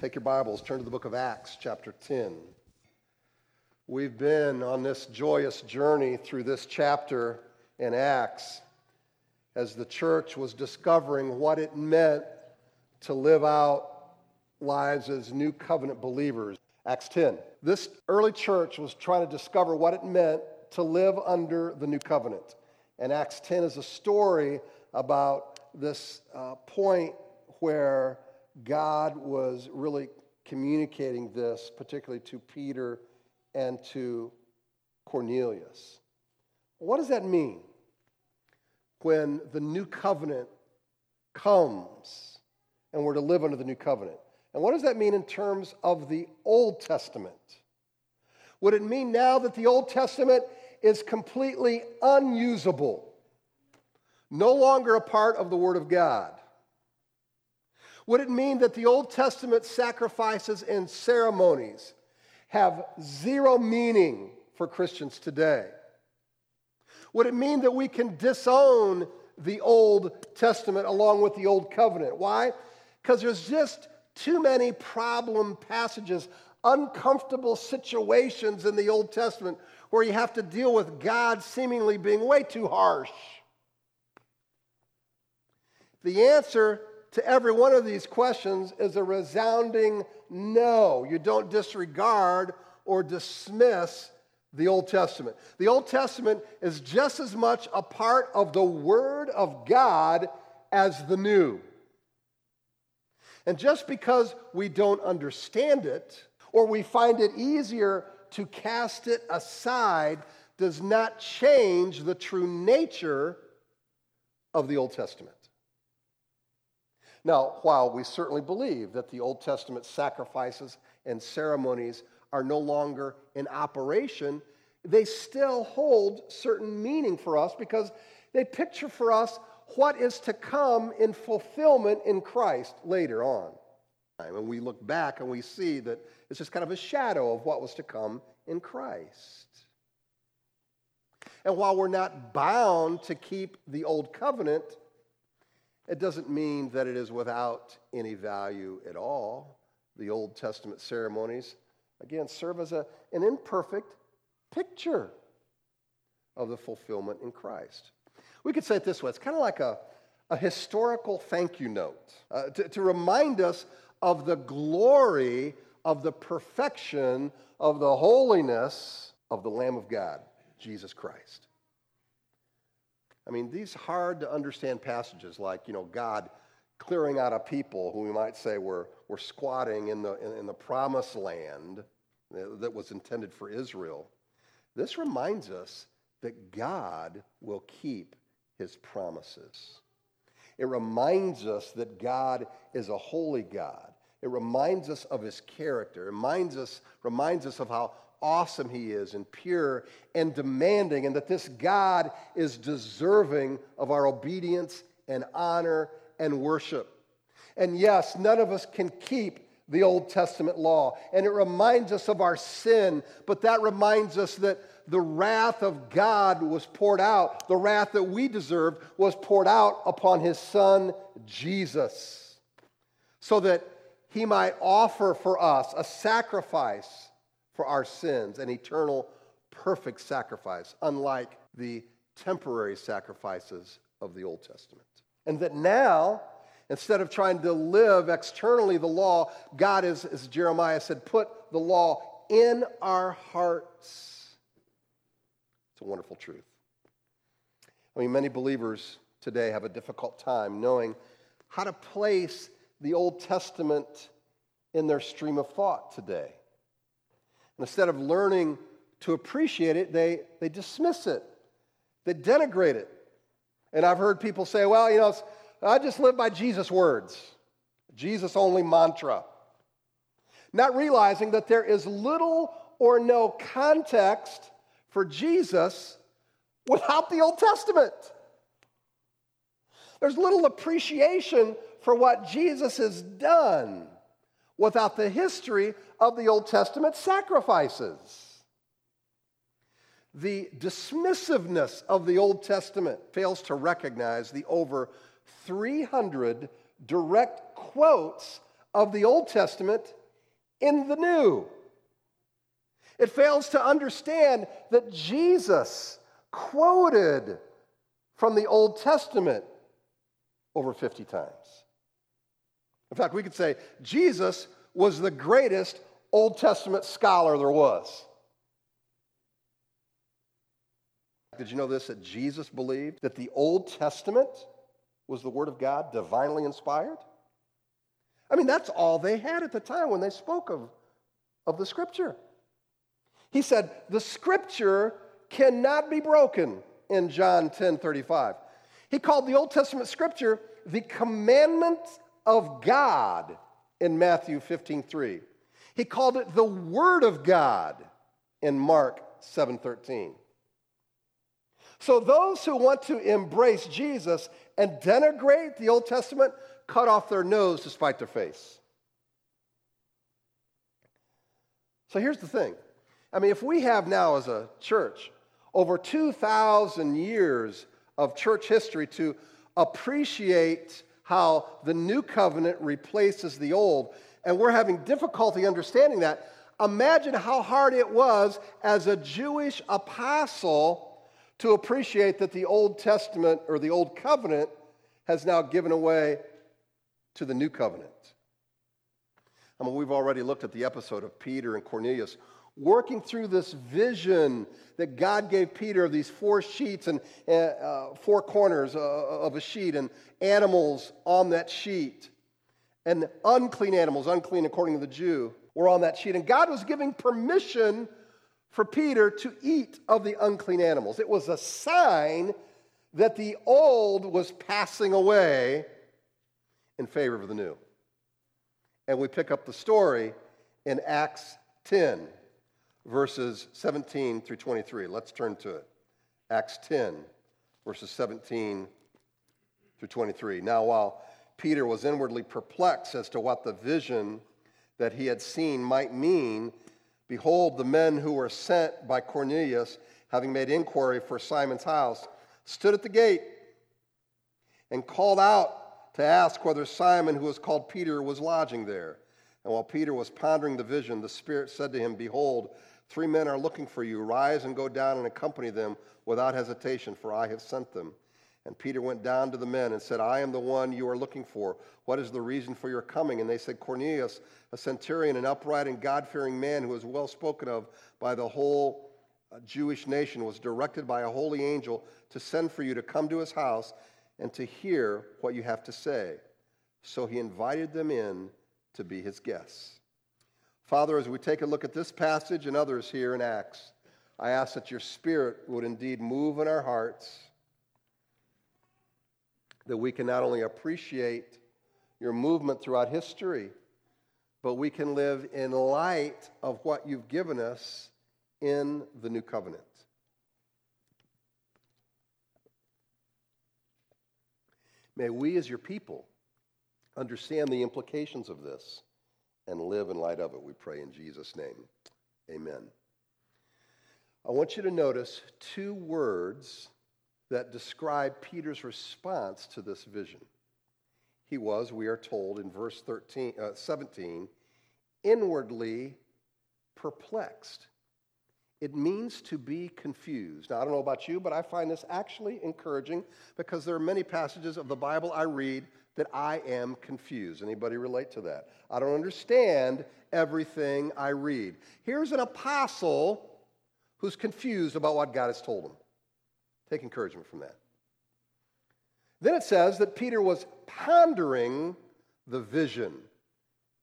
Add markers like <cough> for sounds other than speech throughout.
Take your Bibles, turn to the book of Acts, chapter 10. We've been on this joyous journey through this chapter in Acts as the church was discovering what it meant to live out lives as new covenant believers. Acts 10. This early church was trying to discover what it meant to live under the new covenant. And Acts 10 is a story about this uh, point where God was really communicating this, particularly to Peter and to Cornelius. What does that mean when the new covenant comes and we're to live under the new covenant? And what does that mean in terms of the Old Testament? Would it mean now that the Old Testament is completely unusable, no longer a part of the Word of God? Would it mean that the Old Testament sacrifices and ceremonies have zero meaning for Christians today? Would it mean that we can disown the Old Testament along with the Old Covenant? Why? Because there's just too many problem passages, uncomfortable situations in the Old Testament where you have to deal with God seemingly being way too harsh. The answer to every one of these questions is a resounding no. You don't disregard or dismiss the Old Testament. The Old Testament is just as much a part of the Word of God as the New. And just because we don't understand it or we find it easier to cast it aside does not change the true nature of the Old Testament. Now, while we certainly believe that the Old Testament sacrifices and ceremonies are no longer in operation, they still hold certain meaning for us because they picture for us what is to come in fulfillment in Christ later on. And we look back and we see that it's just kind of a shadow of what was to come in Christ. And while we're not bound to keep the old covenant, it doesn't mean that it is without any value at all. The Old Testament ceremonies, again, serve as a, an imperfect picture of the fulfillment in Christ. We could say it this way it's kind of like a, a historical thank you note uh, to, to remind us of the glory of the perfection of the holiness of the Lamb of God, Jesus Christ. I mean, these hard to understand passages like, you know, God clearing out a people who we might say were, were squatting in the, in, in the promised land that was intended for Israel. This reminds us that God will keep his promises. It reminds us that God is a holy God. It reminds us of his character. It reminds us, reminds us of how awesome he is and pure and demanding, and that this God is deserving of our obedience and honor and worship. And yes, none of us can keep the Old Testament law, and it reminds us of our sin, but that reminds us that the wrath of God was poured out. The wrath that we deserved was poured out upon his son, Jesus, so that he might offer for us a sacrifice for our sins, an eternal, perfect sacrifice, unlike the temporary sacrifices of the Old Testament. And that now, instead of trying to live externally the law, God is, as Jeremiah said, put the law in our hearts. It's a wonderful truth. I mean, many believers today have a difficult time knowing how to place the Old Testament in their stream of thought today. Instead of learning to appreciate it, they, they dismiss it, they denigrate it. And I've heard people say, well, you know, I just live by Jesus' words, Jesus only mantra. Not realizing that there is little or no context for Jesus without the Old Testament. There's little appreciation for what Jesus has done without the history of the Old Testament sacrifices. The dismissiveness of the Old Testament fails to recognize the over 300 direct quotes of the Old Testament in the New. It fails to understand that Jesus quoted from the Old Testament over 50 times. In fact, we could say Jesus was the greatest Old Testament scholar there was. Did you know this? That Jesus believed that the Old Testament was the Word of God, divinely inspired? I mean, that's all they had at the time when they spoke of, of the Scripture. He said, The Scripture cannot be broken in John 10 35. He called the Old Testament Scripture the commandment of God in Matthew 15 3. He called it the Word of God in Mark 7 13. So those who want to embrace Jesus and denigrate the Old Testament cut off their nose to spite their face. So here's the thing. I mean, if we have now as a church over 2,000 years of church history to appreciate how the new covenant replaces the old, and we're having difficulty understanding that, imagine how hard it was as a Jewish apostle to appreciate that the Old Testament or the Old Covenant has now given away to the New Covenant. I mean, we've already looked at the episode of Peter and Cornelius working through this vision that God gave Peter of these four sheets and uh, uh, four corners uh, of a sheet and animals on that sheet. And unclean animals, unclean according to the Jew, were on that sheet. And God was giving permission for Peter to eat of the unclean animals. It was a sign that the old was passing away in favor of the new. And we pick up the story in Acts 10, verses 17 through 23. Let's turn to it. Acts 10, verses 17 through 23. Now, while Peter was inwardly perplexed as to what the vision that he had seen might mean, Behold, the men who were sent by Cornelius, having made inquiry for Simon's house, stood at the gate and called out to ask whether Simon, who was called Peter, was lodging there. And while Peter was pondering the vision, the Spirit said to him, Behold, three men are looking for you. Rise and go down and accompany them without hesitation, for I have sent them. And Peter went down to the men and said, I am the one you are looking for. What is the reason for your coming? And they said, Cornelius, a centurion, an upright and God fearing man who is well spoken of by the whole uh, Jewish nation, was directed by a holy angel to send for you to come to his house and to hear what you have to say. So he invited them in to be his guests. Father, as we take a look at this passage and others here in Acts, I ask that your spirit would indeed move in our hearts that we can not only appreciate your movement throughout history, but we can live in light of what you've given us in the new covenant. May we, as your people, understand the implications of this and live in light of it, we pray in Jesus' name. Amen. I want you to notice two words that describe Peter's response to this vision. He was, we are told in verse 13, uh, 17, inwardly perplexed. It means to be confused. Now, I don't know about you, but I find this actually encouraging because there are many passages of the Bible I read that I am confused. Anybody relate to that? I don't understand everything I read. Here's an apostle who's confused about what God has told him. Take encouragement from that. Then it says that Peter was pondering the vision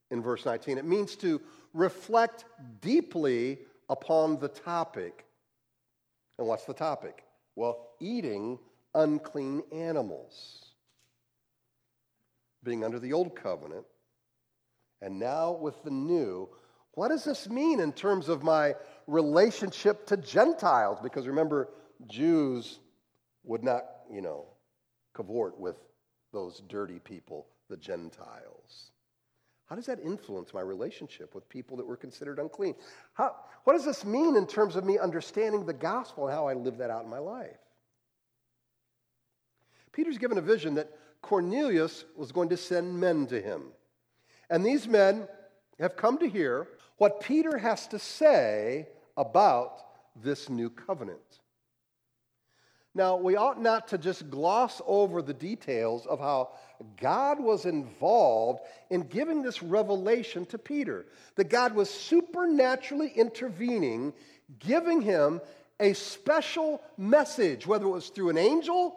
in verse 19. It means to reflect deeply upon the topic. And what's the topic? Well, eating unclean animals. Being under the old covenant, and now with the new. What does this mean in terms of my relationship to Gentiles? Because remember, Jews would not, you know, cavort with those dirty people, the Gentiles. How does that influence my relationship with people that were considered unclean? How, what does this mean in terms of me understanding the gospel and how I live that out in my life? Peter's given a vision that Cornelius was going to send men to him. And these men have come to hear what Peter has to say about this new covenant. Now, we ought not to just gloss over the details of how God was involved in giving this revelation to Peter. That God was supernaturally intervening, giving him a special message, whether it was through an angel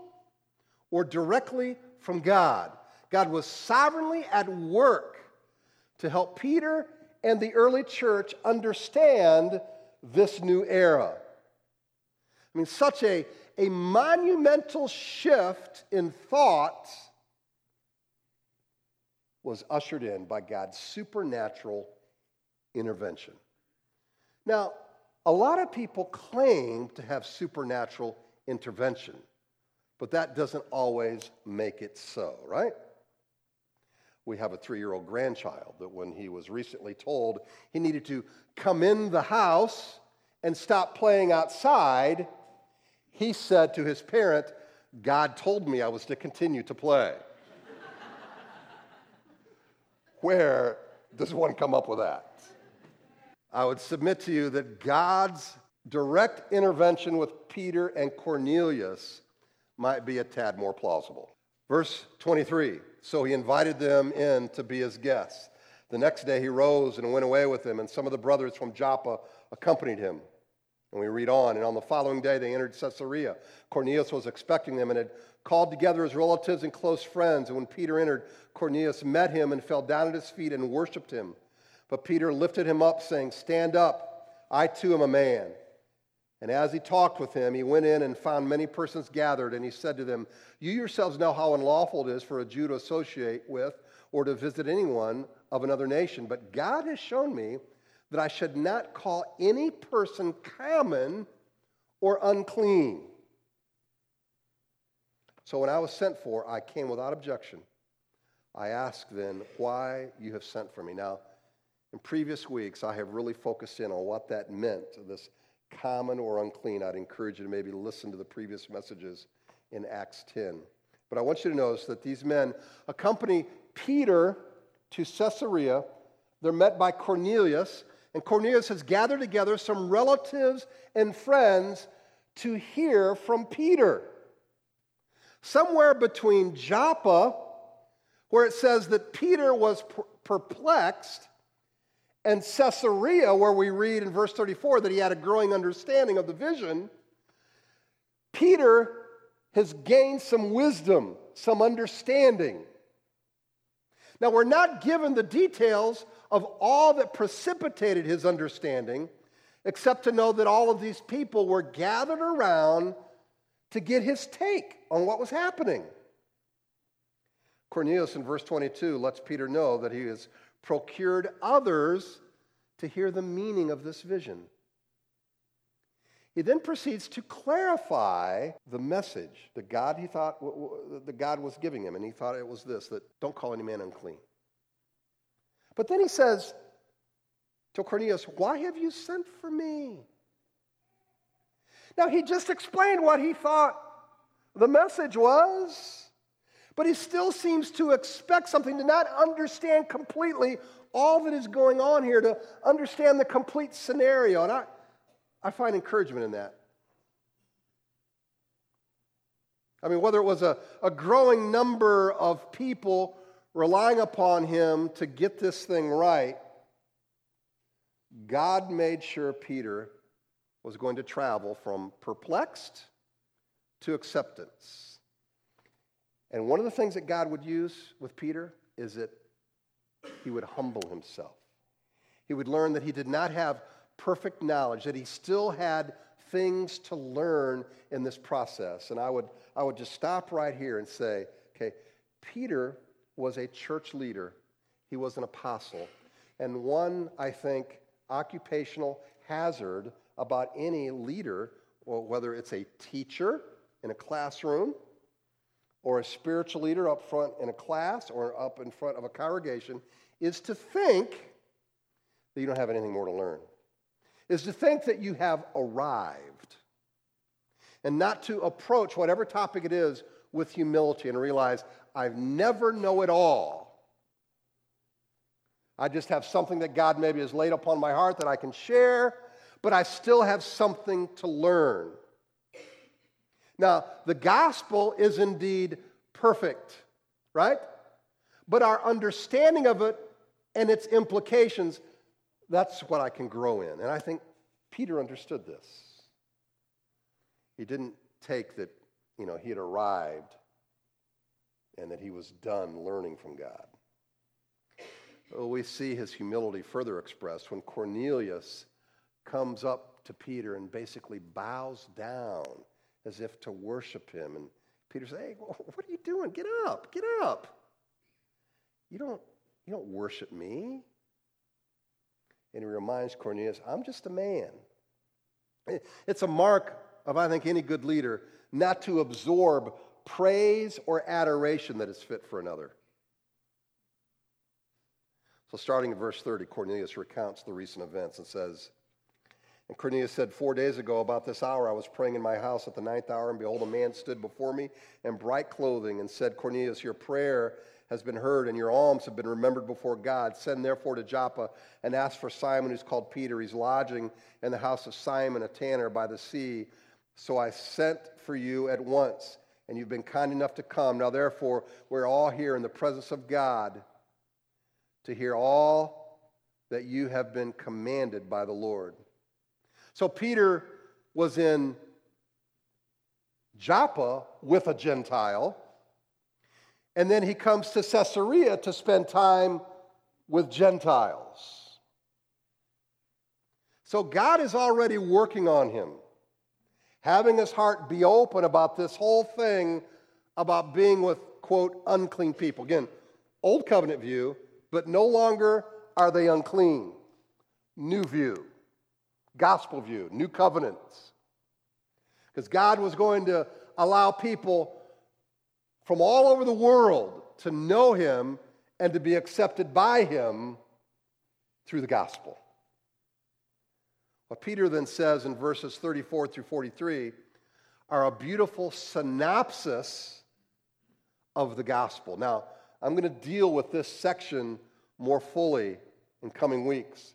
or directly from God. God was sovereignly at work to help Peter and the early church understand this new era. I mean, such a, a monumental shift in thought was ushered in by God's supernatural intervention. Now, a lot of people claim to have supernatural intervention, but that doesn't always make it so, right? We have a three year old grandchild that, when he was recently told he needed to come in the house and stop playing outside, he said to his parent, God told me I was to continue to play. <laughs> Where does one come up with that? I would submit to you that God's direct intervention with Peter and Cornelius might be a tad more plausible. Verse 23 So he invited them in to be his guests. The next day he rose and went away with them, and some of the brothers from Joppa accompanied him. And we read on, and on the following day they entered Caesarea. Cornelius was expecting them and had called together his relatives and close friends. And when Peter entered, Cornelius met him and fell down at his feet and worshiped him. But Peter lifted him up, saying, Stand up, I too am a man. And as he talked with him, he went in and found many persons gathered, and he said to them, You yourselves know how unlawful it is for a Jew to associate with or to visit anyone of another nation. But God has shown me that I should not call any person common or unclean. So when I was sent for, I came without objection. I asked then why you have sent for me. Now, in previous weeks, I have really focused in on what that meant, this common or unclean. I'd encourage you to maybe listen to the previous messages in Acts 10. But I want you to notice that these men accompany Peter to Caesarea. They're met by Cornelius, and Cornelius has gathered together some relatives and friends to hear from Peter. Somewhere between Joppa, where it says that Peter was perplexed, and Caesarea, where we read in verse 34 that he had a growing understanding of the vision, Peter has gained some wisdom, some understanding. Now, we're not given the details of all that precipitated his understanding, except to know that all of these people were gathered around to get his take on what was happening. Cornelius in verse 22 lets Peter know that he is procured others to hear the meaning of this vision. He then proceeds to clarify the message that God he thought that God was giving him, and he thought it was this: that don't call any man unclean. But then he says to Cornelius, "Why have you sent for me?" Now he just explained what he thought the message was. But he still seems to expect something, to not understand completely all that is going on here, to understand the complete scenario. And I, I find encouragement in that. I mean, whether it was a, a growing number of people relying upon him to get this thing right, God made sure Peter was going to travel from perplexed to acceptance. And one of the things that God would use with Peter is that he would humble himself. He would learn that he did not have perfect knowledge, that he still had things to learn in this process. And I would, I would just stop right here and say, okay, Peter was a church leader, he was an apostle. And one, I think, occupational hazard about any leader, whether it's a teacher in a classroom, or a spiritual leader up front in a class or up in front of a congregation is to think that you don't have anything more to learn, is to think that you have arrived, and not to approach whatever topic it is with humility and realize, I never know it all. I just have something that God maybe has laid upon my heart that I can share, but I still have something to learn. Now, the gospel is indeed perfect, right? But our understanding of it and its implications, that's what I can grow in. And I think Peter understood this. He didn't take that, you know, he had arrived and that he was done learning from God. Well, we see his humility further expressed when Cornelius comes up to Peter and basically bows down as if to worship him. And Peter says, Hey, what are you doing? Get up, get up. You don't, you don't worship me. And he reminds Cornelius, I'm just a man. It's a mark of, I think, any good leader not to absorb praise or adoration that is fit for another. So, starting in verse 30, Cornelius recounts the recent events and says, And Cornelius said, Four days ago, about this hour, I was praying in my house at the ninth hour, and behold, a man stood before me in bright clothing and said, Cornelius, your prayer has been heard, and your alms have been remembered before God. Send therefore to Joppa and ask for Simon, who's called Peter. He's lodging in the house of Simon, a tanner by the sea. So I sent for you at once, and you've been kind enough to come. Now, therefore, we're all here in the presence of God to hear all that you have been commanded by the Lord. So Peter was in Joppa with a Gentile, and then he comes to Caesarea to spend time with Gentiles. So God is already working on him, having his heart be open about this whole thing about being with, quote, unclean people. Again, old covenant view, but no longer are they unclean. New view, gospel view, new covenants. Because God was going to allow people from all over the world to know Him and to be accepted by Him through the gospel. What Peter then says in verses 34 through 43 are a beautiful synopsis of the gospel. Now, I'm going to deal with this section more fully in coming weeks,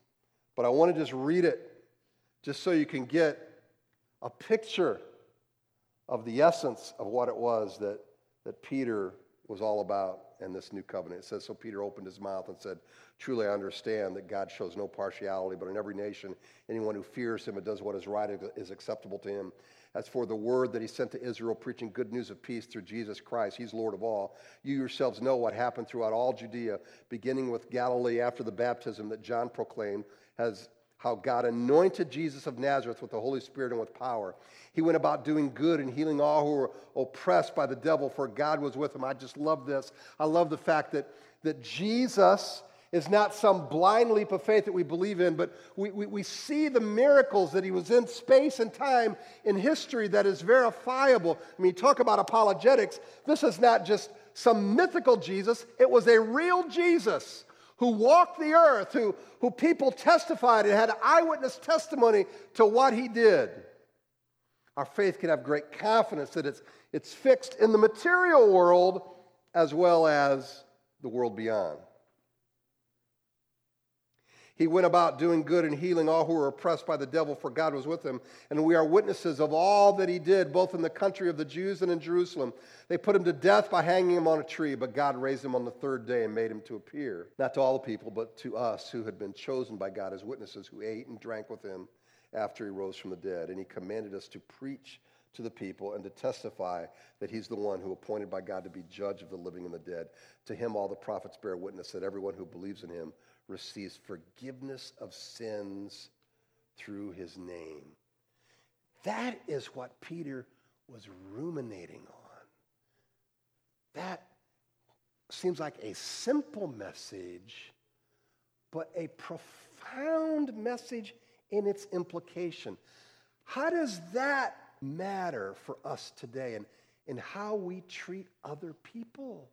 but I want to just read it just so you can get a picture of the essence of what it was that, that Peter was all about in this new covenant. It says, So Peter opened his mouth and said, Truly I understand that God shows no partiality, but in every nation, anyone who fears him and does what is right is acceptable to him. As for the word that he sent to Israel, preaching good news of peace through Jesus Christ, he's Lord of all. You yourselves know what happened throughout all Judea, beginning with Galilee after the baptism that John proclaimed, as how God anointed Jesus of Nazareth with the Holy Spirit and with power. He went about doing good and healing all who were oppressed by the devil, for God was with him. I just love this. I love the fact that, that Jesus is not some blind leap of faith that we believe in, but we, we, we, see the miracles that he was in space and time in history that is verifiable. I mean, talk about apologetics. This is not just some mythical Jesus, it was a real Jesus who walked the earth, who, who people testified and had eyewitness testimony to what he did. Our faith can have great confidence that it's, it's fixed in the material world as well as the world beyond. He went about doing good and healing all who were oppressed by the devil, for God was with him. And we are witnesses of all that he did, both in the country of the Jews and in Jerusalem. They put him to death by hanging him on a tree, but God raised him on the third day and made him to appear, not to all the people, but to us who had been chosen by God as witnesses, who ate and drank with him after he rose from the dead. And he commanded us to preach to the people and to testify that he's the one who appointed by God to be judge of the living and the dead. To him all the prophets bear witness that everyone who believes in him receives forgiveness of sins through his name. That is what Peter was ruminating on. That seems like a simple message, but a profound message in its implication. How does that matter for us today and in how we treat other people?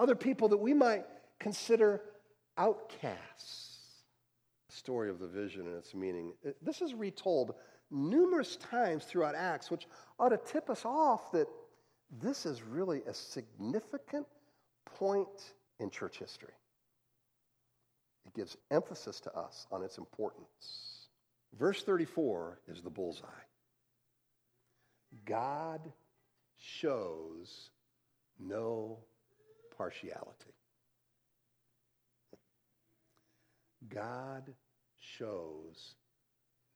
Other people that we might consider outcasts. The story of the vision and its meaning. This is retold numerous times throughout Acts, which ought to tip us off that this is really a significant point in church history. It gives emphasis to us on its importance. Verse 34 is the bullseye. God shows no partiality. God shows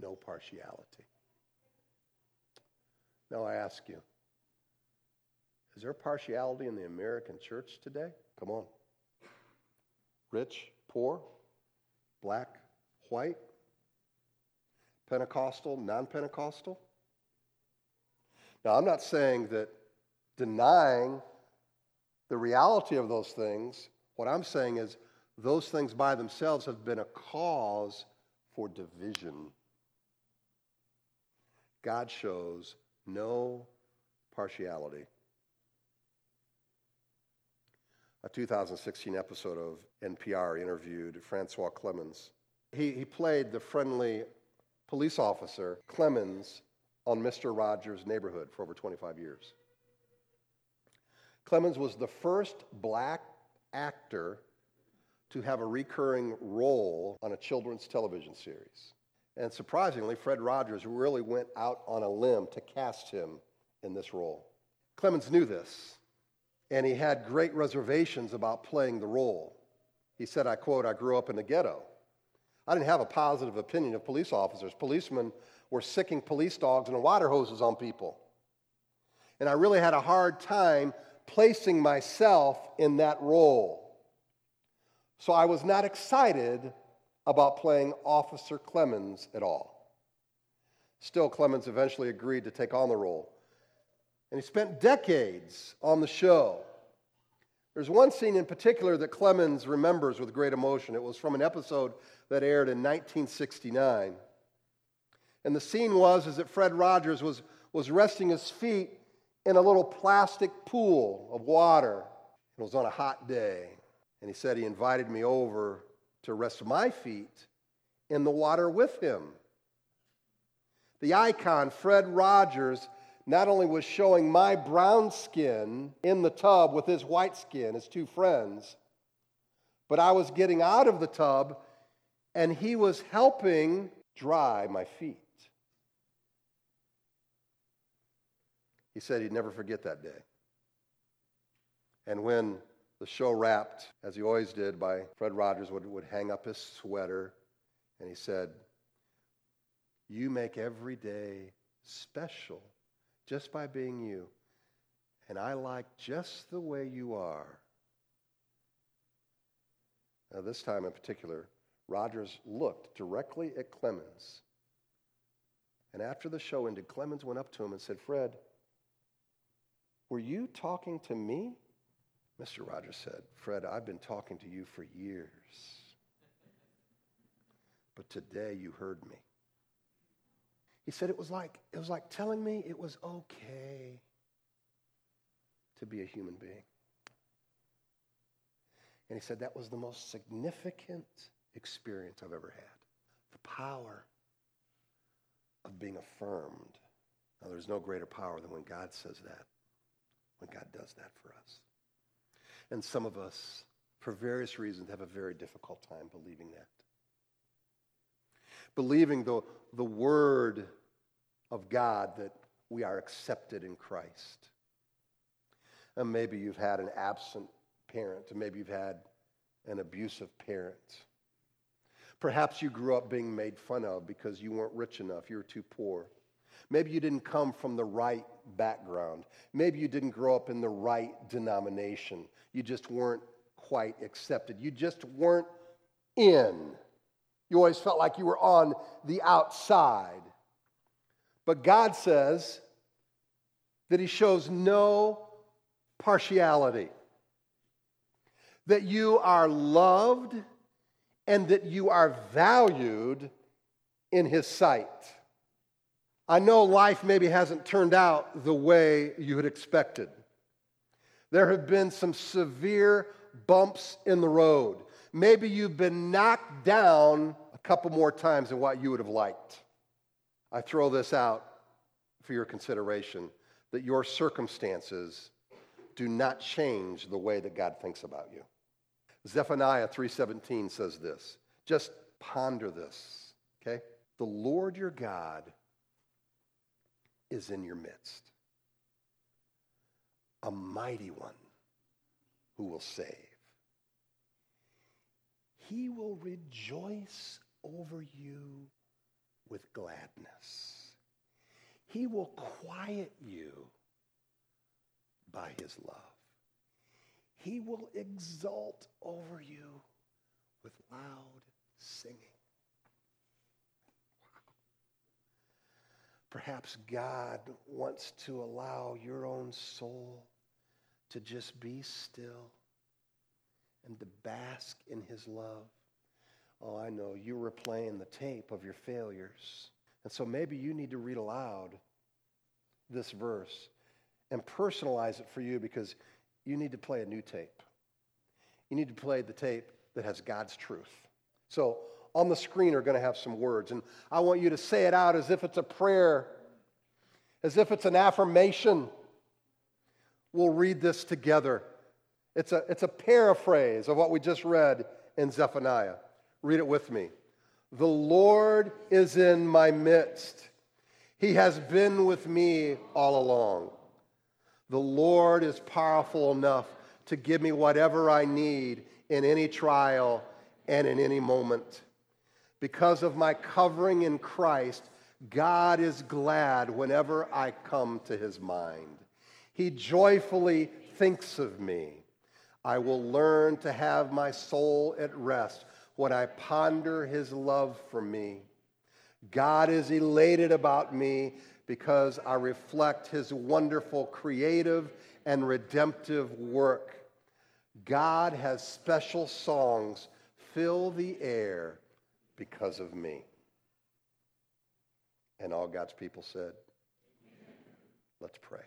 no partiality. Now I ask you, is there partiality in the American church today? Come on. Rich, poor, black, white, Pentecostal, non Pentecostal? Now, I'm not saying that denying the reality of those things, what I'm saying is those things by themselves have been a cause for division. God shows no partiality. A 2016 episode of NPR interviewed Francois Clemmons. He, he played the friendly police officer, Clemmons, on Mr. Rogers' neighborhood for over 25 years. Clemmons was the first black actor to have a recurring role on a children's television series. And surprisingly, Fred Rogers really went out on a limb to cast him in this role. Clemmons knew this, and he had great reservations about playing the role. He said, I quote, I grew up in the ghetto. I didn't have a positive opinion of police officers. Policemen were sicking police dogs and water hoses on people. And I really had a hard time placing myself in that role. So I was not excited about playing Officer Clemmons at all. Still, Clemmons eventually agreed to take on the role. And he spent decades on the show. There's one scene in particular that Clemmons remembers with great emotion. It was from an episode that aired in 1969. And the scene was is that Fred Rogers was, was resting his feet in a little plastic pool of water. It was on a hot day. And he said he invited me over to rest my feet in the water with him. The icon, Fred Rogers, not only was showing my brown skin in the tub with his white skin, his two friends, but I was getting out of the tub and he was helping dry my feet. He said he'd never forget that day. And when the show wrapped, as he always did, by Fred Rogers would, would hang up his sweater, and he said, You make every day special just by being you. And I like just the way you are. Now, this time in particular, Rogers looked directly at Clemmons. And after the show ended, Clemmons went up to him and said, Fred, were you talking to me? Mr. Rogers said, Fred, I've been talking to you for years. But today you heard me. He said it was like it was like telling me it was okay to be a human being. And he said that was the most significant experience I've ever had. The power of being affirmed. Now, there's no greater power than when God says that, when God does that for us. And some of us, for various reasons, have a very difficult time believing that. Believing the, the word of God that we are accepted in Christ. And maybe you've had an absent parent, and maybe you've had an abusive parent. Perhaps you grew up being made fun of because you weren't rich enough, you were too poor. Maybe you didn't come from the right background. Maybe you didn't grow up in the right denomination. You just weren't quite accepted. You just weren't in. You always felt like you were on the outside. But God says that He shows no partiality, that you are loved and that you are valued in His sight. I know life maybe hasn't turned out the way you had expected. There have been some severe bumps in the road. Maybe you've been knocked down a couple more times than what you would have liked. I throw this out for your consideration that your circumstances do not change the way that God thinks about you. Zephaniah 3:17 says this. Just ponder this, okay? The Lord your God is in your midst. A mighty one who will save. He will rejoice over you with gladness. He will quiet you by his love. He will exult over you with loud singing. Perhaps God wants to allow your own soul to just be still and to bask in his love. Oh, I know you were playing the tape of your failures. And so maybe you need to read aloud this verse and personalize it for you because you need to play a new tape. You need to play the tape that has God's truth. So on the screen are going to have some words, and I want you to say it out as if it's a prayer, as if it's an affirmation. We'll read this together. It's a, it's a paraphrase of what we just read in Zephaniah. Read it with me. The Lord is in my midst. He has been with me all along. The Lord is powerful enough to give me whatever I need in any trial and in any moment. Because of my covering in Christ, God is glad whenever I come to his mind. He joyfully thinks of me. I will learn to have my soul at rest when I ponder his love for me. God is elated about me because I reflect his wonderful creative and redemptive work. God has special songs fill the air because of me. And all God's people said, Let's pray.